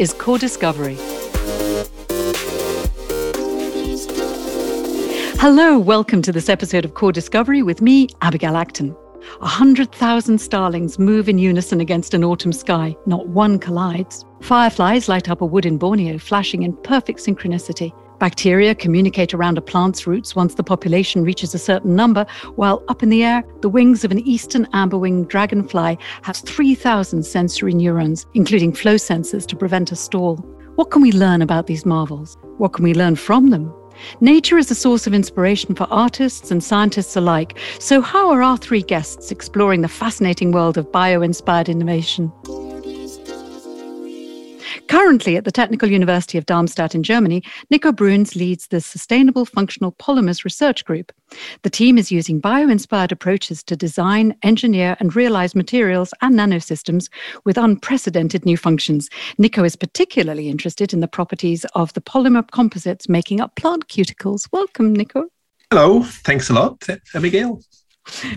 is CORDIScovery. Hello, welcome to this episode of CORDIScovery with me, Abigail Acton. A hundred thousand starlings move in unison against an autumn sky, not one collides. Fireflies light up a wood in Borneo, flashing in perfect synchronicity. Bacteria communicate around a plant's roots once the population reaches a certain number, while up in the air, the wings of an eastern amber-winged dragonfly have 3,000 sensory neurons, including flow sensors to prevent a stall. What can we learn about these marvels? What can we learn from them? Nature is a source of inspiration for artists and scientists alike. So, how are our three guests exploring the fascinating world of bio inspired innovation? Currently at the Technical University of Darmstadt in Germany, Nico Bruns leads the Sustainable Functional Polymers Research Group. The team is using bio inspired approaches to design, engineer, and realize materials and nanosystems with unprecedented new functions. Nico is particularly interested in the properties of the polymer composites making up plant cuticles. Welcome, Nico. Hello, thanks a lot, Abigail.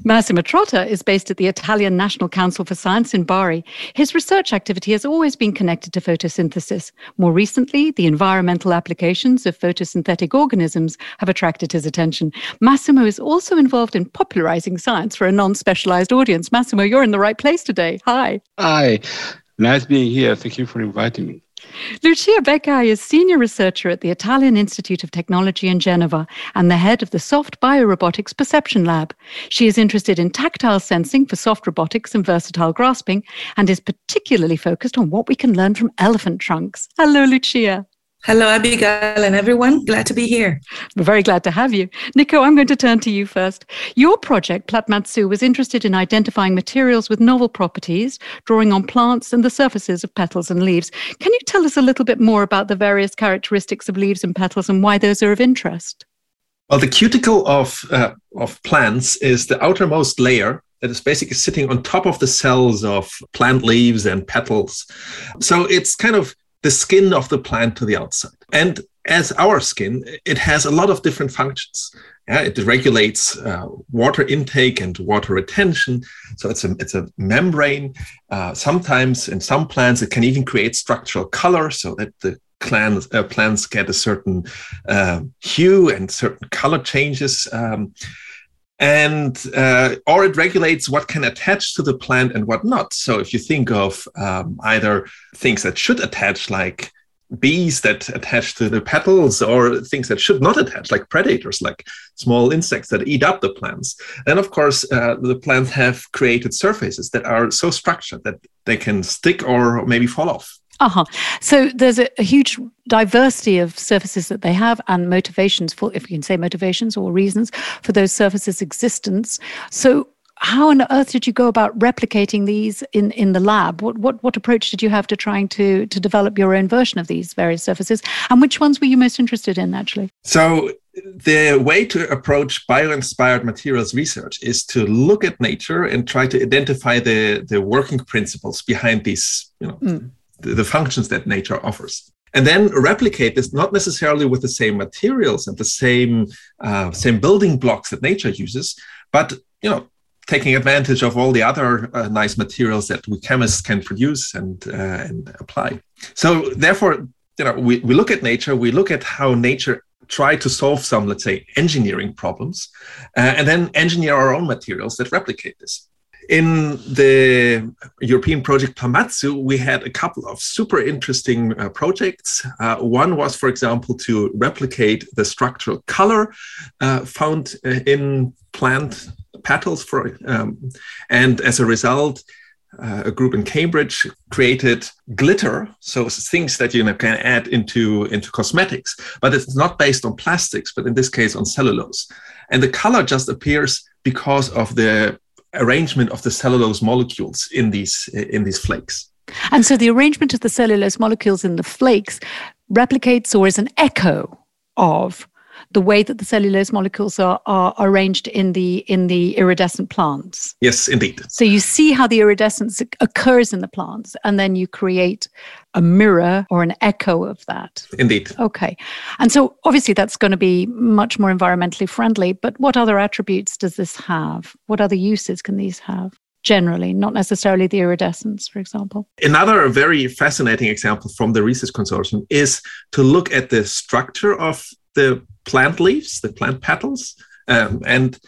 Massimo Trotta is based at the Italian National Council for Science in Bari. His research activity has always been connected to photosynthesis. More recently, the environmental applications of photosynthetic organisms have attracted his attention. Massimo is also involved in popularizing science for a non specialized audience. Massimo, you're in the right place today. Hi. Hi. Nice being here. Thank you for inviting me. Lucia Beccai is senior researcher at the Italian Institute of Technology in Genova and the head of the Soft Biorobotics Perception Lab. She is interested in tactile sensing for soft robotics and versatile grasping and is particularly focused on what we can learn from elephant trunks. Hello, Lucia. Hello, Abigail and everyone. Glad to be here. We're very glad to have you. Nico, I'm going to turn to you first. Your project, PlaMatSu, was interested in identifying materials with novel properties, drawing on plants and the surfaces of petals and leaves. Can you tell us a little bit more about the various characteristics of leaves and petals and why those are of interest? Well, the cuticle of, uh, of plants is the outermost layer that is basically sitting on top of the cells of plant leaves and petals. So it's kind of the skin of the plant to the outside. And as our skin, it has a lot of different functions. Yeah, it regulates uh, water intake and water retention. So it's a, it's a membrane. Uh, sometimes in some plants, it can even create structural color so that the plants, uh, plants get a certain uh, hue and certain color changes. Um, and uh, or it regulates what can attach to the plant and what not. So if you think of um, either things that should attach, like bees that attach to the petals, or things that should not attach, like predators, like small insects that eat up the plants, then of course uh, the plants have created surfaces that are so structured that they can stick or maybe fall off. Uh-huh. So there's a, a, huge diversity of surfaces that they have and motivations for, if you can say motivations or reasons for those surfaces' existence. So how on earth did you go about replicating these in, in the lab? What, what, what approach did you have to trying to, to develop your own version of these various surfaces? And which ones were you most interested in, actually? So the way to approach bio-inspired materials research is to look at nature and try to identify the, the working principles behind these you know, mm the functions that nature offers. And then replicate this not necessarily with the same materials and the same uh, same building blocks that nature uses but you know taking advantage of all the other uh, nice materials that we chemists can produce and uh, and apply. So therefore you know we, we look at nature we look at how nature try to solve some let's say engineering problems uh, and then engineer our own materials that replicate this in the European project PlaMatSu, we had a couple of super interesting uh, projects. Uh, one was, for example, to replicate the structural color uh, found uh, in plant petals. For um, and as a result, uh, a group in Cambridge created glitter, so things that you can add into into cosmetics, but it's not based on plastics, but in this case on cellulose, and the color just appears because of the arrangement of the cellulose molecules in these in these flakes. And so the arrangement of the cellulose molecules in the flakes replicates or is an echo of the way that the cellulose molecules are, are arranged in the in the iridescent plants. Yes, indeed. So you see how the iridescence occurs in the plants, and then you create a mirror or an echo of that. Indeed. Okay. And so obviously that's going to be much more environmentally friendly, but what other attributes does this have? What other uses can these have? generally, not necessarily the iridescence, for example. Another very fascinating example from the research consortium is to look at the structure of the plant leaves, the plant petals, um, and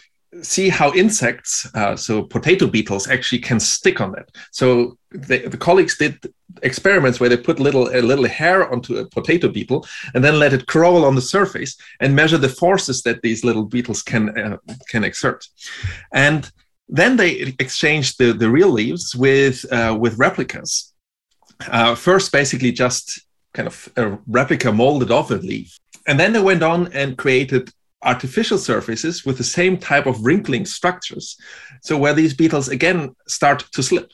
see how insects, uh, so potato beetles, actually can stick on that. So the, the colleagues did experiments where they put little a little hair onto a potato beetle and then let it crawl on the surface and measure the forces that these little beetles can uh, can exert. And then they exchanged the, the real leaves with uh, with replicas. Uh, first, basically just kind of a replica molded off a leaf, and then they went on and created artificial surfaces with the same type of wrinkling structures. So where these beetles again start to slip.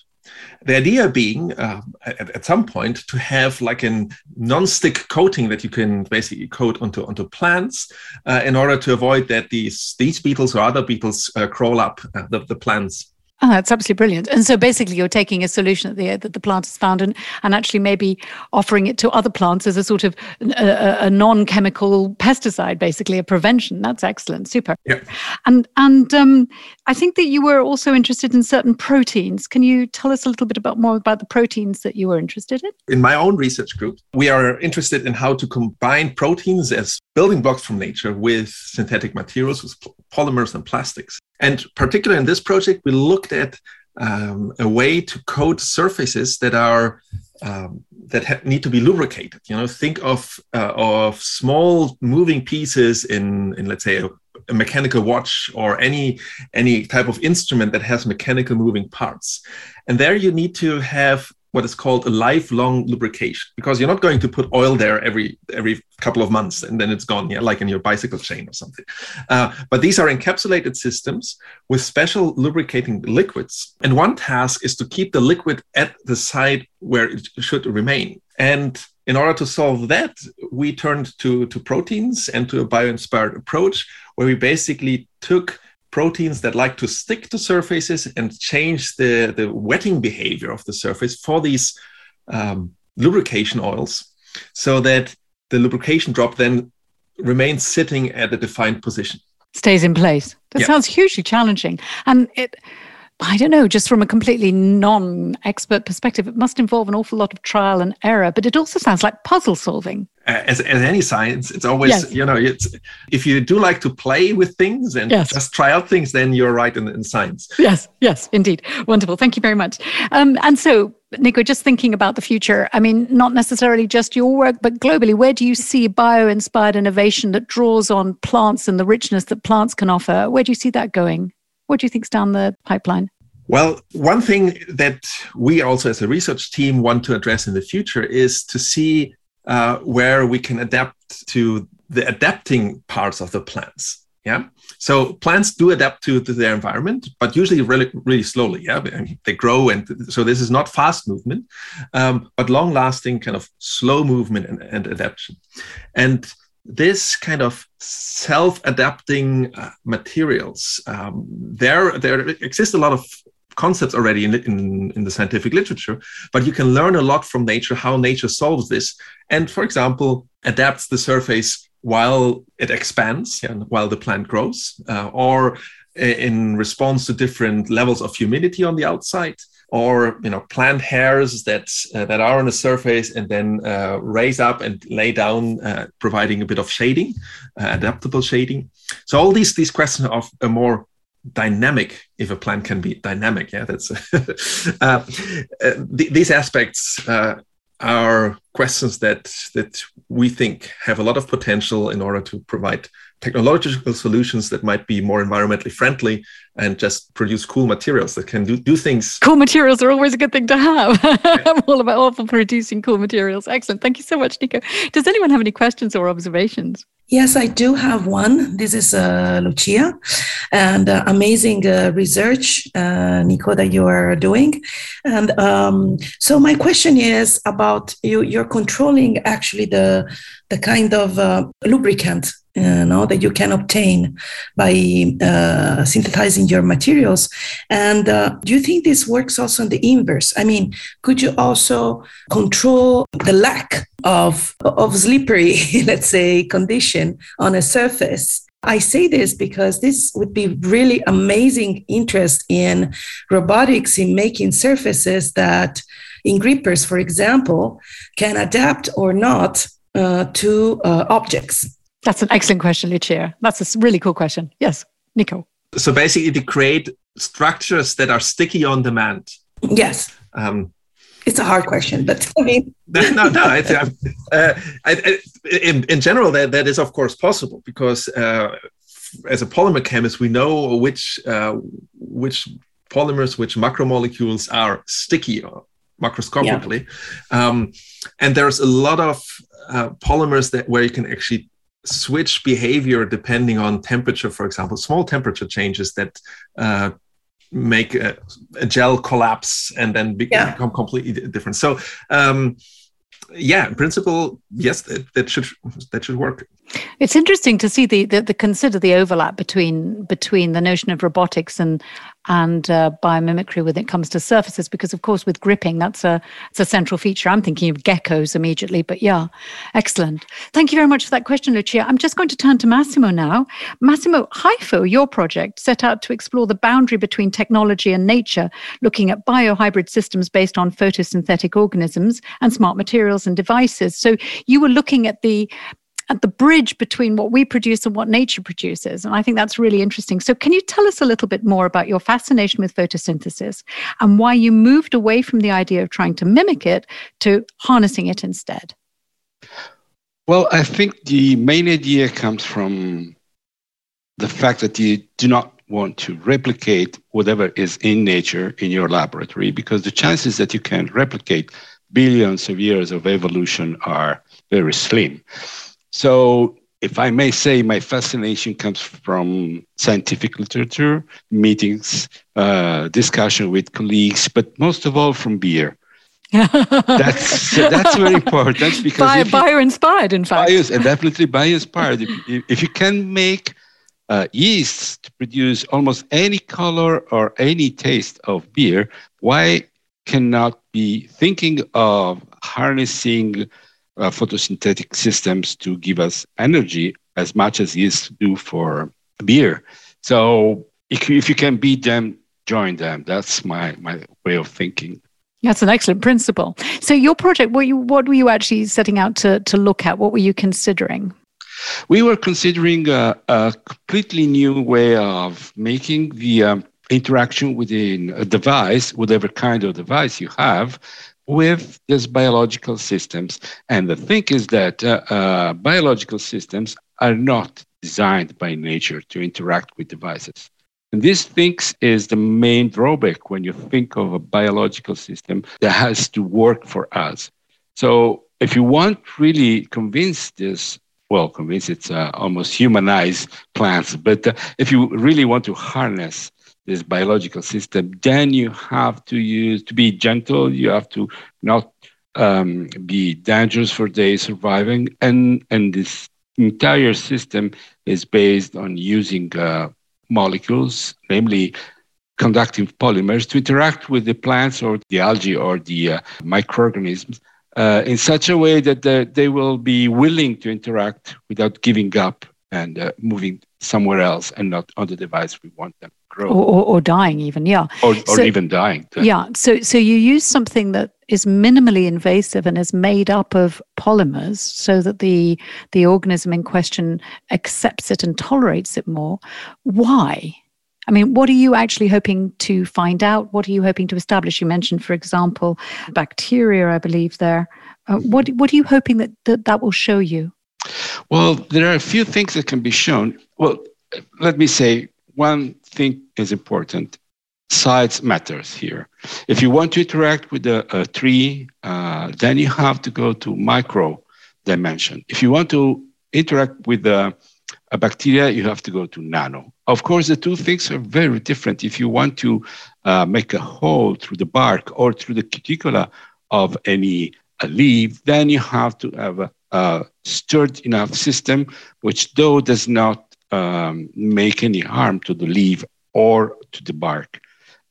The idea being uh, at, at, some point to have like a non-stick coating that you can basically coat onto onto plants uh, in order to avoid that these these beetles or other beetles uh, crawl up uh, the, the plants Oh, that's absolutely brilliant. And so basically, you're taking a solution that the, that the plant has found and, and actually maybe offering it to other plants as a sort of a, a non chemical pesticide, basically a prevention. That's excellent. Super. Yeah. And, and um, I think that you were also interested in certain proteins. Can you tell us a little bit about more about the proteins that you were interested in? In my own research group, we are interested in how to combine proteins as building blocks from nature with synthetic materials, with polymers and plastics. And particularly in this project, we looked at um, a way to coat surfaces that are um, that ha- need to be lubricated. You know, think of uh, of small moving pieces in in let's say a, a, mechanical watch or any any type of instrument that has mechanical moving parts, and there you need to have what is called a lifelong lubrication because you're not going to put oil there every every couple of months and then it's gone yeah like in your bicycle chain or something. Uh, but these are encapsulated systems with special lubricating liquids. And one task is to keep the liquid at the site where it should remain. And in order to solve that we turned to to proteins and to a bio-inspired approach where we basically took proteins that like to stick to surfaces and change the, the wetting behavior of the surface for these um, lubrication oils so that the lubrication drop then remains sitting at a defined position. Stays in place. That yeah. sounds hugely challenging. And it, I don't know, just from a completely non expert perspective, it must involve an awful lot of trial and error, but it also sounds like puzzle solving. As, as any science it's always yes. you know it's if you do like to play with things and yes. just try out things then you're right in, in science. Yes yes indeed. Wonderful. Thank you very much. Um, and so nico just thinking about the future. I mean not necessarily just your work but globally where do you see bio-inspired innovation that draws on plants and the richness that plants can offer? Where do you see that going what do you think's down the pipeline well, one thing that we also as a research team want to address in the future is to see uh, where we can adapt to the adapting parts of the plants. Yeah. So plants do adapt to, to their environment, but usually really, really slowly. Yeah. They grow. And so this is not fast movement, um, but long lasting kind of slow movement and, and adaptation. And this kind of self-adapting uh, materials, um, there there exists a lot of concepts already in, in, in the scientific literature, but you can learn a lot from nature, how nature solves this. And for example, adapts the surface while it expands, yeah, while the plant grows, uh, or in response to different levels of humidity on the outside, or you know plant hairs that uh, that are on the surface and then uh, raise up and lay down, uh, providing a bit of shading, uh, adaptable shading. So all these these questions of a more dynamic if a plant can be dynamic yeah that's uh, uh, th- these aspects are questions that that we think have a lot of potential in order to provide technological solutions that might be more environmentally friendly and just produce cool materials that can do, do things. Cool materials are always a good thing to have. I'm all about all for producing cool materials. Excellent. Thank you so much, Nico. Does anyone have any questions or observations? Yes, I do have one. This is uh, Lucia, and uh, amazing uh, research, uh, Nico, that you are doing. And um, so my question is about you. You're controlling actually the the kind of uh, lubricant know, that you can obtain by uh, synthesizing your materials. And uh, do you think this works also on the inverse? I mean, could you also control the lack of of slippery, let's say, condition on a surface I say this because this would be really amazing interest in robotics in making surfaces that in grippers, for example, can adapt or not uh, to uh, objects. That's an excellent question, Lucia. That's a really cool question. Yes, Nico. So basically, to create structures that are sticky on demand. Yes. Um, it's a hard question, but I mean, no, no. I, uh, I, I, in in general, that that is of course possible because uh, as a polymer chemist, we know which uh, which polymers, which macromolecules are sticky macroscopically, yeah. um, and there's a lot of uh, polymers that where you can actually switch behavior depending on temperature, for example, small temperature changes that uh, make a, a, gel collapse and then be- yeah. become completely different. So, um, yeah, in principle, yes, that, that should that should work. It's interesting to see the, the, the consider the overlap between between the notion of robotics and and uh, biomimicry when it comes to surfaces, because of course with gripping that's a it's a central feature. I'm thinking of geckos immediately, but yeah, excellent. Thank you very much for that question, Lucia. I'm just going to turn to Massimo now. Massimo, HyPhOE, your project set out to explore the boundary between technology and nature, looking at biohybrid systems based on photosynthetic organisms and smart materials and devices. So you were looking at the at the bridge between what we produce and what nature produces. And I think that's really interesting. So, can you tell us a little bit more about your fascination with photosynthesis and why you moved away from the idea of trying to mimic it to harnessing it instead? Well, I think the main idea comes from the fact that you do not want to replicate whatever is in nature in your laboratory because the chances that you can replicate billions of years of evolution are very slim. So, if I may say, my fascination comes from scientific literature, meetings, uh, discussion with colleagues, but most of all from beer. that's that's very important because bio, bio inspired, in fact. Bio, is definitely bio inspired. if, if you can make uh, yeast to produce almost any color or any taste of beer, why cannot be thinking of harnessing uh, photosynthetic systems to give us energy as much as yeast do for beer. So if you, if you can beat them, join them. That's my, my way of thinking. That's an excellent principle. So your project, what you what were you actually setting out to to look at? What were you considering? We were considering a, a completely new way of making the um, interaction within a device, whatever kind of device you have, with these biological systems. And the thing is that uh, uh, biological systems are not designed by nature to interact with devices. And this thinks is the main drawback when you think of a biological system that has to work for us. So if you want really convince this, well, convince it's uh, almost humanize plants, but uh, if you really want to harness this biological system, then you have to use to be gentle. You have to not um, be dangerous for their surviving, and and this entire system is based on using uh, molecules, namely conducting polymers, to interact with the plants or the algae or the uh, microorganisms uh, in such a way that they will be willing to interact without giving up and uh, moving somewhere else and not on the device we want them to grow. Or, or, or dying, even, yeah. Or, or so, even dying. Yeah. So, so you use something that is minimally invasive and is made up of polymers so that the, the organism in question accepts it and tolerates it more. Why? I mean, what are you actually hoping to find out? What are you hoping to establish? You mentioned, for example, bacteria, I believe, there. Uh, what, what are you hoping that, that that will show you? Well, there are a few things that can be shown. Well, let me say one thing is important. Size matters here. If you want to interact with a, a tree, uh, then you have to go to micro dimension. If you want to interact with a, a bacteria, you have to go to nano. Of course, the two things are very different. If you want to uh, make a hole through the bark or through the cuticula of any leaf, then you have to have a uh, sturdy enough system, which though does not um, make any harm to the leaf or to the bark.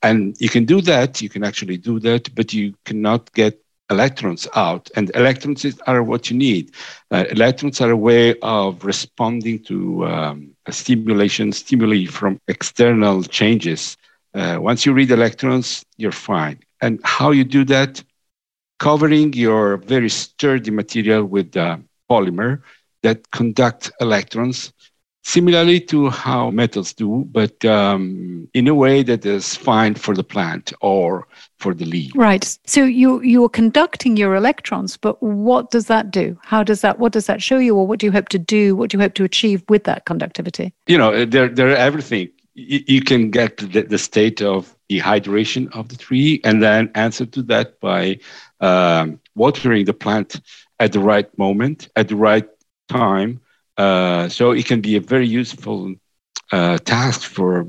And you can do that, you can actually do that, but you cannot get electrons out, and electrons are what you need. Uh, electrons are a way of responding to um, stimulation, stimuli from external changes. Uh, once you read electrons, you're fine. And how you do that? Covering your very sturdy material with uh, polymer that conduct electrons similarly to how metals do, but um, in a way that is fine for the plant or for the leaf. Right. So you you are conducting your electrons, but what does that do? How does that? What does that show you, or what do you hope to do? What do you hope to achieve with that conductivity? You know, they're they're everything. You, you can get the, the, state of dehydration of the tree, and then answer to that by um, watering the plant at the right moment, at the right time uh, so it can be a very useful uh, task for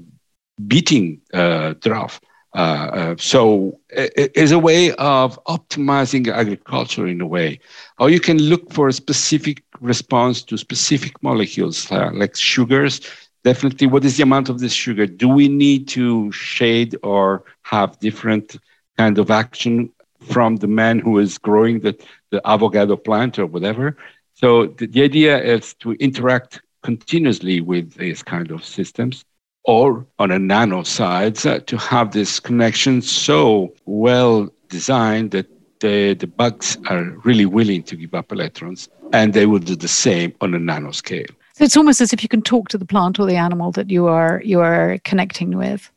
beating uh, drought. Uh, uh, so it is a way of optimizing agriculture in a way, or you can look for a specific response to specific molecules like sugars. Definitely, what is the amount of this sugar? Do we need to shade or have different kind of action from the man who is growing the, the avocado plant or whatever? So the, the idea is to interact continuously with these kind of systems or on a nano side uh, to have this connection so well designed that the, the bugs are really willing to give up electrons and they will do the same on a nano scale. So it's almost as if you can talk to the plant or the animal that you are you are connecting with.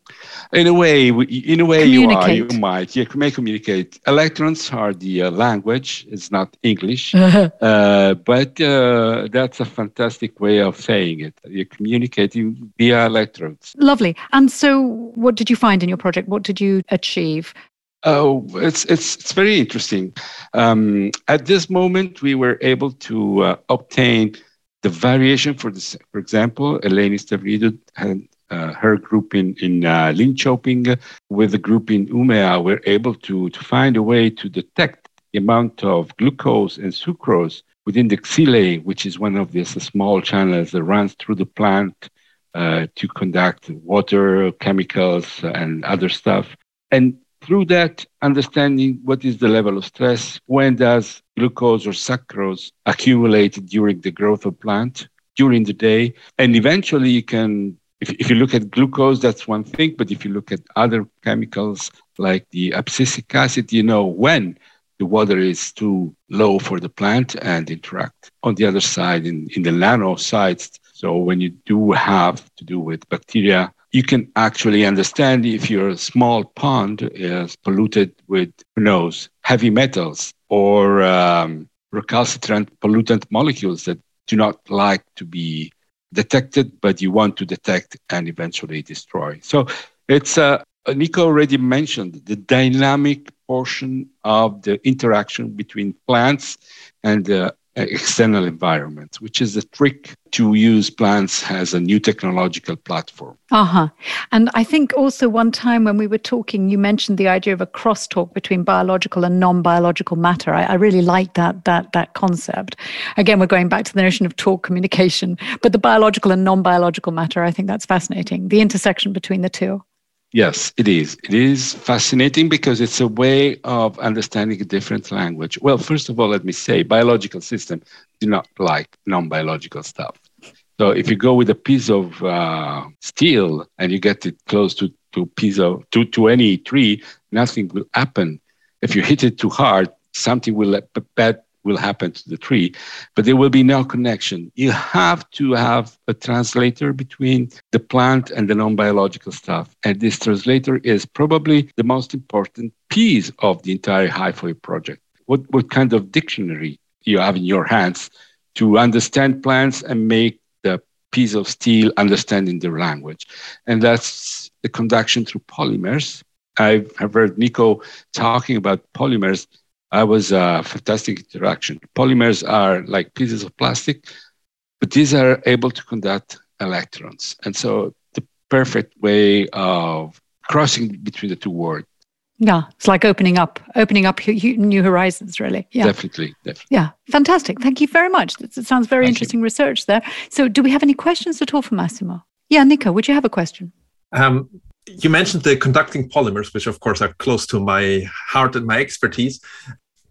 In a way, in a way, you are. You might. You may communicate. Electrons are the uh, language. It's not English, uh, but uh, that's a fantastic way of saying it. You're communicating via electrons. Lovely. And so, what did you find in your project? What did you achieve? Oh, it's it's it's very interesting. Um, at this moment, we were able to uh, obtain the variation for this, for example, Eleni Stavrinidou and uh, her group in, in uh, Linköping with the group in Umeå were able to, to find a way to detect the amount of glucose and sucrose within the xylem, which is one of these small channels that runs through the plant uh, to conduct water, chemicals, and other stuff. And through that, understanding what is the level of stress, when does glucose or sucrose accumulate during the growth of plant, during the day, and eventually you can if, if you look at glucose, that's one thing. But if you look at other chemicals like the abscisic acid, you know when the water is too low for the plant and interact. On the other side, in, in the nano sites, so when you do have to do with bacteria, you can actually understand if your small pond is polluted with, who knows, heavy metals or um, recalcitrant pollutant molecules that do not like to be detected, but you want to detect and eventually destroy. So it's, uh, Nico already mentioned the dynamic portion of the interaction between plants and the external environment, which is a trick to use plants as a new technological platform. Uh huh. And I think also one time when we were talking, you mentioned the idea of a crosstalk between biological and non-biological matter. I, I really like that that that concept. Again, we're going back to the notion of talk communication, but the biological and non-biological matter. I think that's fascinating. The intersection between the two. Yes, it is. It is fascinating because it's a way of understanding a different language. Well, first of all, let me say biological systems do not like non biological stuff. So if you go with a piece of uh, steel and you get it close to, to, piece of, to, to any tree, nothing will happen. If you hit it too hard, something will bad will happen to the tree, but there will be no connection. You have to have a translator between the plant and the non biological stuff. And this translator is probably the most important piece of the entire HyPhOE project. What, what kind of dictionary you have in your hands to understand plants and make the piece of steel understanding their language? And that's the conduction through polymers. I've, heard Nico talking about polymers that was a fantastic interaction. Polymers are like pieces of plastic, but these are able to conduct electrons. And so the perfect way of crossing between the two worlds. Yeah, it's like opening up, opening up new horizons, really. Yeah, definitely, definitely. Yeah, fantastic. Thank you very much. It sounds very Thank interesting you. research there. So, do we have any questions at all for Massimo? Yeah, Nico, would you have a question? Um, you mentioned the conducting polymers, which of course are close to my heart and my expertise.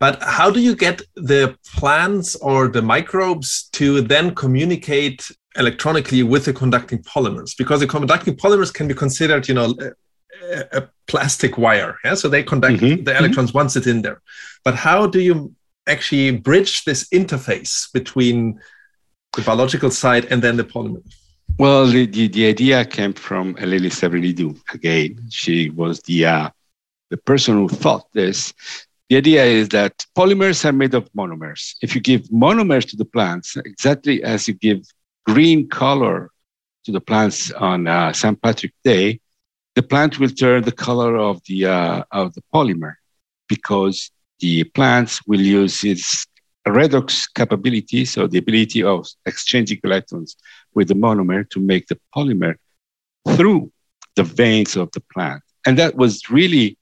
But how do you get the plants or the microbes to then communicate electronically with the conducting polymers? Because the conducting polymers can be considered, you know, a, a plastic wire. Yeah, so they conduct mm-hmm. the electrons mm-hmm. once it's in there. But how do you actually bridge this interface between the biological side and then the polymer? Well, the, the, the idea came from Eleni Stavrinidou. Again, she was the uh, the person who thought this. The idea is that polymers are made of monomers. If you give monomers to the plants, exactly as you give green color to the plants on uh, St. Patrick's Day, the plant will turn the color of the uh, of the polymer because the plants will use its redox capability, so the ability of exchanging electrons with the monomer to make the polymer through the veins of the plant. And that was really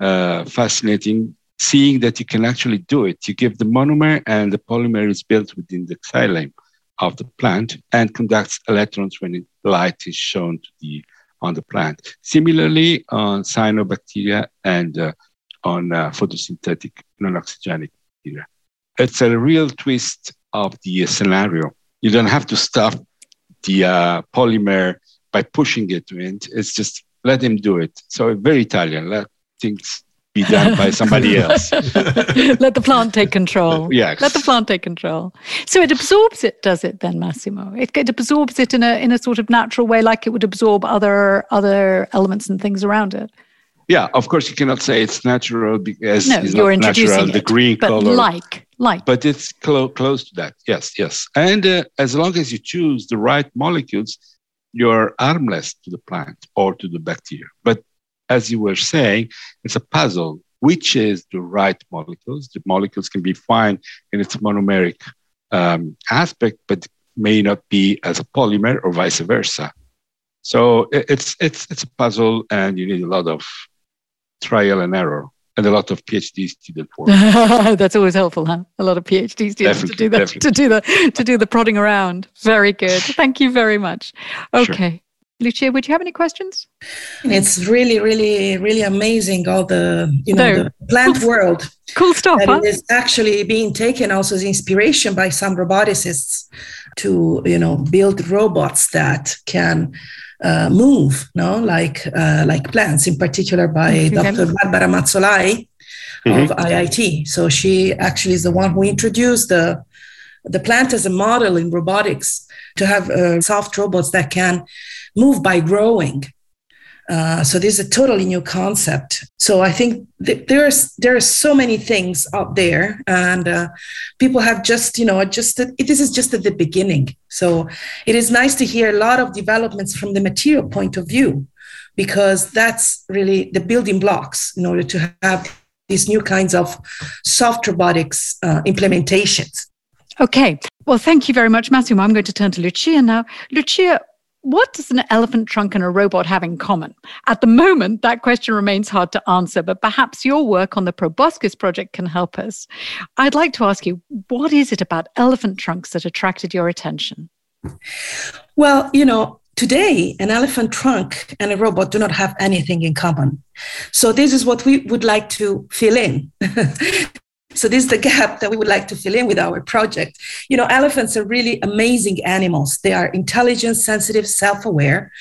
uh, fascinating, seeing that you can actually do it. You give the monomer, and the polymer is built within the xylem of the plant and conducts electrons when light is shown to the on the plant. Similarly, on cyanobacteria and uh, on uh, photosynthetic non-oxygenic bacteria. It's a real twist of the scenario. You don't have to stuff the uh, polymer by pushing it in. It's just let him do it. So very Italian. Let things be done by somebody else. Let the plant take control. yes. Let the plant take control. So it absorbs it, does it then, Massimo? It, it absorbs it in a in a sort of natural way, like it would absorb other other elements and things around it. Yeah, of course you cannot say it's natural because no, it's you're introducing natural, it, the green but color. like like. But it's clo- close to that. Yes, yes. And uh, as long as you choose the right molecules, you're harmless to the plant or to the bacteria. But as you were saying, it's a puzzle. Which is the right molecules? The molecules can be fine in its monomeric um, aspect, but may not be as a polymer or vice versa. So it's it's it's a puzzle, and you need a lot of trial and error and a lot of PhD student work. That's always helpful, huh? A lot of PhD students definitely, to do that, definitely. to do the to do the prodding around. Very good. Thank you very much. Okay. Sure. Lucia, would you have any questions? It's really, really, really amazing all the you know no. the plant cool. world. Cool stuff. That huh? is actually being taken also as inspiration by some roboticists to you know build robots that can uh, move, no, like uh, like plants, in particular by Dr. Barbara Mazzolai mm-hmm. of IIT. So she actually is the one who introduced the the plant as a model in robotics to have uh, soft robots that can move by growing. Uh, so this is a totally new concept. So I think th- there's there are so many things out there, and uh, people have just you know just this is just at the beginning. So it is nice to hear a lot of developments from the material point of view, because that's really the building blocks in order to have these new kinds of soft robotics uh, implementations. Okay. Well, thank you very much, Massimo. I'm going to turn to Lucia now. Lucia, what does an elephant trunk and a robot have in common? At the moment, that question remains hard to answer, but perhaps your work on the Proboscis project can help us. I'd like to ask you, what is it about elephant trunks that attracted your attention? Well, you know, today an elephant trunk and a robot do not have anything in common. So this is what we would like to fill in. So this is the gap that we would like to fill in with our project. You know, elephants are really amazing animals. They are intelligent, sensitive, self-aware.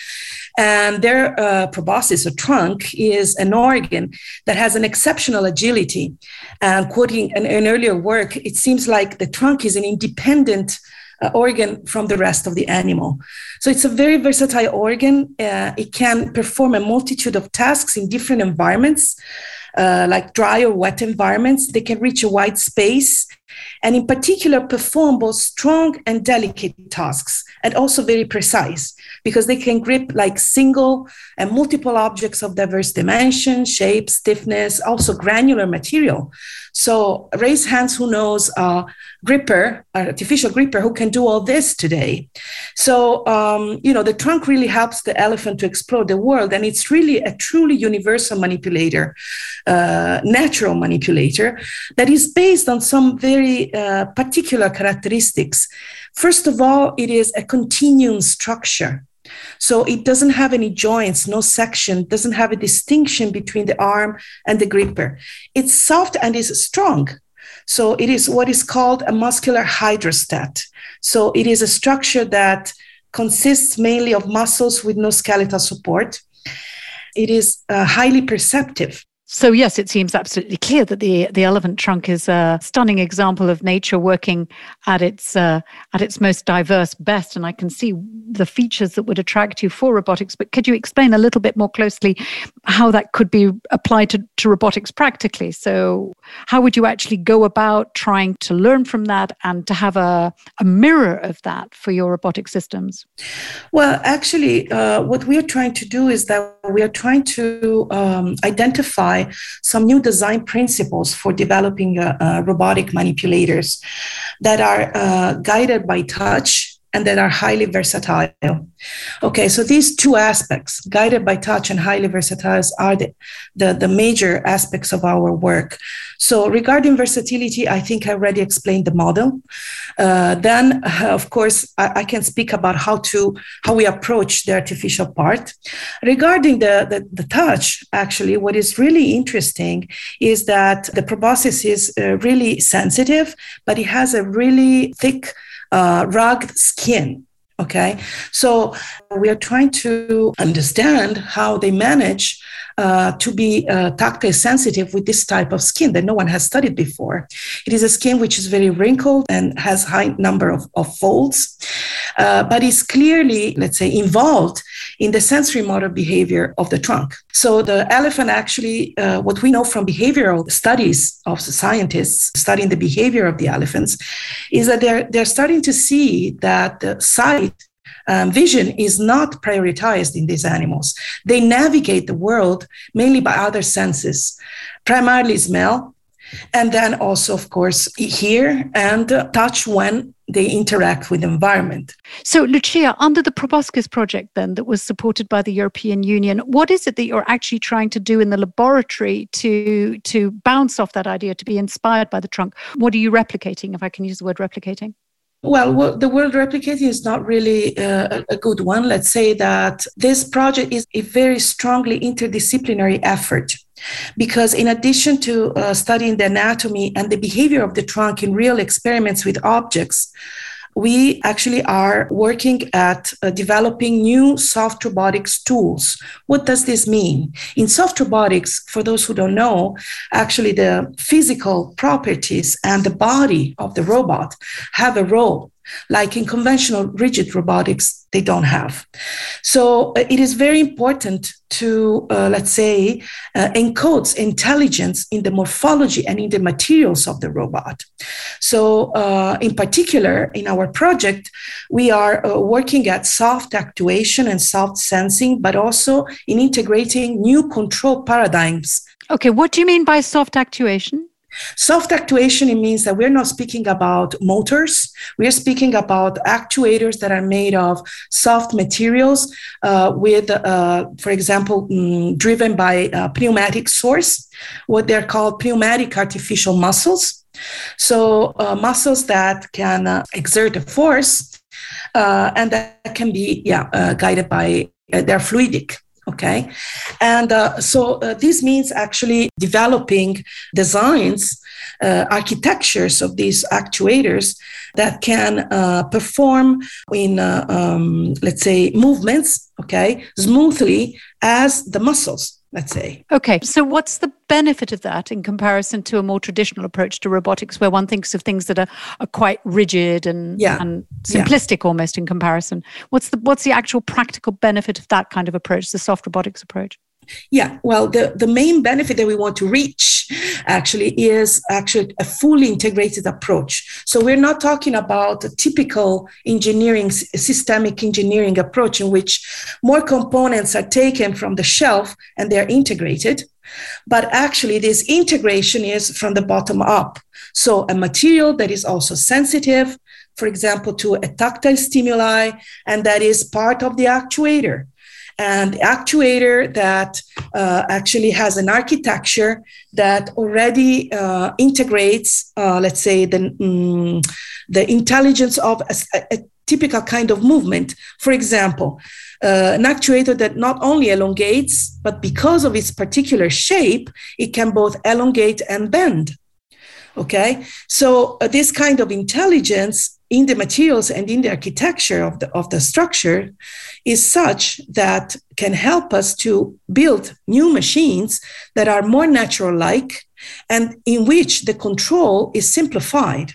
And their uh, proboscis or trunk is an organ that has an exceptional agility. And quoting an, an earlier work, it seems like the trunk is an independent uh, organ from the rest of the animal. So it's a very versatile organ. Uh, it can perform a multitude of tasks in different environments uh, like dry or wet environments. They can reach a wide space and, in particular, perform both strong and delicate tasks and also very precise because they can grip like single and multiple objects of diverse dimension, shape, stiffness, also granular material. So raise hands who knows a gripper, artificial gripper who can do all this today. So, um, you know, the trunk really helps the elephant to explore the world. And it's really a truly universal manipulator, uh, natural manipulator that is based on some very uh, particular characteristics. First of all, it is a continuum structure. So it doesn't have any joints, no section, doesn't have a distinction between the arm and the gripper. It's soft and is strong. So it is what is called a muscular hydrostat. So it is a structure that consists mainly of muscles with no skeletal support. It is uh, highly perceptive. So yes, it seems absolutely clear that the the elephant trunk is a stunning example of nature working at its uh, at its most diverse best, and I can see the features that would attract you for robotics. But could you explain a little bit more closely how that could be applied to, to robotics practically? So how would you actually go about trying to learn from that and to have a, a mirror of that for your robotic systems? Well, actually, uh, what we are trying to do is that we are trying to um, identify some new design principles for developing uh, robotic manipulators that are uh, guided by touch and that are highly versatile. Okay, so these two aspects, guided by touch and highly versatile, are the, the, the, major aspects of our work. So, regarding versatility, I think I already explained the model. Uh, then, uh, of course, I, I, can speak about how to how we approach the artificial part. Regarding the, the, the touch, actually, what is really interesting is that the proboscis is uh, really sensitive, but it has a really thick uh, rugged skin. Okay, so we are trying to understand how they manage uh, to be uh, tactile sensitive with this type of skin that no one has studied before. It is a skin which is very wrinkled and has high number of, of folds, uh, but is clearly, let's say, involved in the sensory motor behavior of the trunk. So the elephant actually, uh, what we know from behavioral studies of scientists studying the behavior of the elephants, is that they're they're starting to see that the sight um, vision is not prioritized in these animals. They navigate the world mainly by other senses, primarily smell, and then also, of course, hear and touch when they interact with the environment. So, Lucia, under the Proboscis project, then that was supported by the European Union, what is it that you're actually trying to do in the laboratory to to bounce off that idea, to be inspired by the trunk? What are you replicating, if I can use the word replicating? Well, the word replicating is not really uh, a good one. Let's say that this project is a very strongly interdisciplinary effort because in addition to uh, studying the anatomy and the behavior of the trunk in real experiments with objects, we actually are working at uh, developing new soft robotics tools. What does this mean? In soft robotics, for those who don't know, actually the physical properties and the body of the robot have a role like in conventional rigid robotics, they don't have. So uh, it is very important to, uh, let's say, uh, intelligence in the morphology and in the materials of the robot. So, uh, in particular, in our project, we are uh, working at soft actuation and soft sensing, but also in integrating new control paradigms. Okay, what do you mean by soft actuation? Soft actuation, it means that we're not speaking about motors. We're speaking about actuators that are made of soft materials uh, with, uh, for example, mm, driven by a pneumatic source, what they're called pneumatic artificial muscles. So, uh, muscles that can uh, exert a force uh, and that can be yeah, uh, guided by, they're fluidic okay? And uh, so uh, this means actually developing designs uh, architectures of these actuators that can uh, perform in uh, um, let's say movements okay smoothly as the muscles let's say. Okay, so what's the benefit of that in comparison to a more traditional approach to robotics where one thinks of things that are, are quite rigid and, yeah. and simplistic yeah. almost in comparison? What's the what's the actual practical benefit of that kind of approach, the soft robotics approach? Yeah, well, the, the main benefit that we want to reach actually is actually a fully integrated approach. So we're not talking about a typical engineering, systemic engineering approach in which more components are taken from the shelf and they're integrated. But actually, this integration is from the bottom up. So a material that is also sensitive, for example, to a tactile stimuli, and that is part of the actuator and actuator that uh, actually has an architecture that already uh, integrates, uh, let's say, the, um, the intelligence of a, a, typical kind of movement. For example, uh, an actuator that not only elongates, but because of its particular shape, it can both elongate and bend. Okay, so uh, this kind of intelligence in the materials and in the architecture of the, of the structure is such that can help us to build new machines that are more natural like and in which the control is simplified.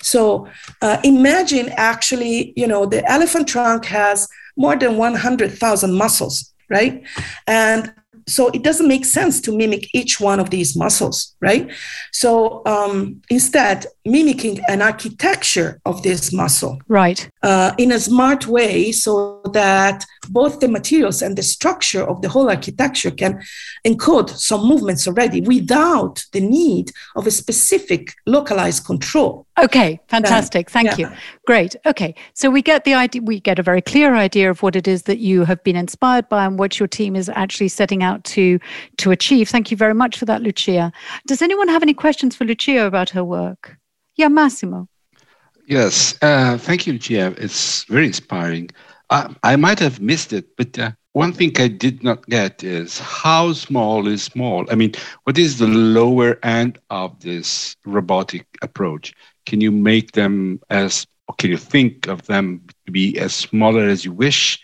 So uh, imagine actually, you know, the elephant trunk has more than 100,000 muscles, right? And so it doesn't make sense to mimic each one of these muscles, right? So um, instead, mimicking an architecture of this muscle, right, uh, in a smart way, so that both the materials and the structure of the whole architecture can encode some movements already without the need of a specific localized control. Okay, fantastic. Thank yeah. you. Great. Okay, so we get the idea. We get a very clear idea of what it is that you have been inspired by and what your team is actually setting out to to achieve. Thank you very much for that, Lucia. Does anyone have any questions for Lucia about her work? Yeah, Massimo. Yes, uh, thank you, Lucia. It's very inspiring. I, I might have missed it, but uh, one thing I did not get is how small is small? I mean, what is the lower end of this robotic approach? Can you make them as, or can you think of them to be as smaller as you wish,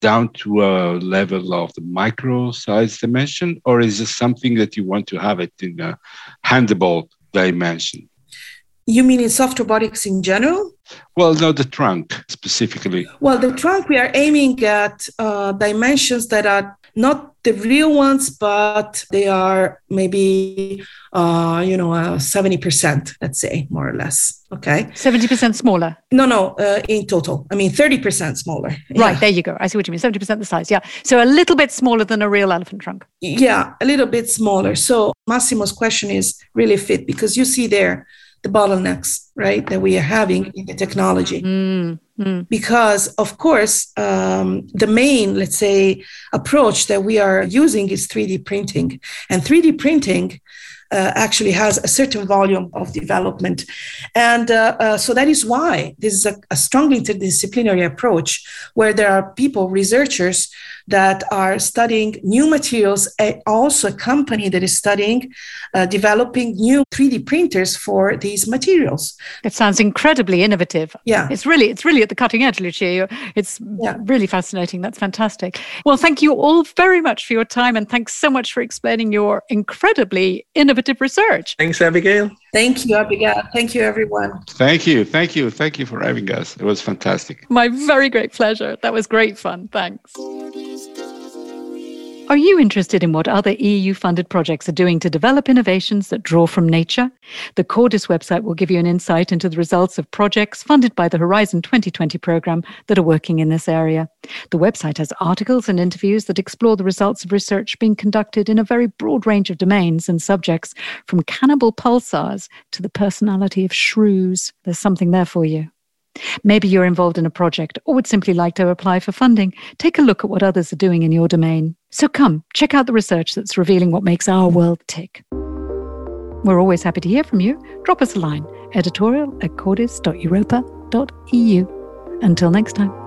down to a level of the micro size dimension, or is this something that you want to have it in a handable dimension? You mean in soft robotics in general? Well, no, the trunk specifically. Well, the trunk, we are aiming at uh, dimensions that are not the real ones, but they are maybe, uh, you know, uh, 70%, let's say, more or less. Okay. 70% smaller? No, no, uh, in total. I mean, 30% smaller. Right, there you go. I see what you mean. 70% the size. Yeah. So a little bit smaller than a real elephant trunk. Yeah, a little bit smaller. So Massimo's question is really fit because you see there, the bottlenecks, right, that we are having in the technology. Mm, mm. Because, of course, um, the main, let's say, approach that we are using is 3D printing. And 3D printing uh, actually has a certain volume of development. And uh, uh, so that is why this is a, a strongly interdisciplinary approach where there are people, researchers, that are studying new materials, and also a company that is studying uh, developing new 3D printers for these materials. It sounds incredibly innovative. Yeah, it's really it's really at the cutting edge, Lucia. It's yeah. really fascinating. That's fantastic. Well, thank you all very much for your time, and thanks so much for explaining your incredibly innovative research. Thanks, Abigail. Thank you, Abigail. Thank you, everyone. Thank you, thank you, thank you for having us. It was fantastic. My very great pleasure. That was great fun. Thanks. Are you interested in what other EU funded projects are doing to develop innovations that draw from nature? The Cordis website will give you an insight into the results of projects funded by the Horizon 2020 program that are working in this area. The website has articles and interviews that explore the results of research being conducted in a very broad range of domains and subjects, from cannibal pulsars to the personality of shrews. There's something there for you. Maybe you're involved in a project or would simply like to apply for funding. Take a look at what others are doing in your domain. So come, check out the research that's revealing what makes our world tick. We're always happy to hear from you. Drop us a line editorial at cordis.europa.eu. Until next time.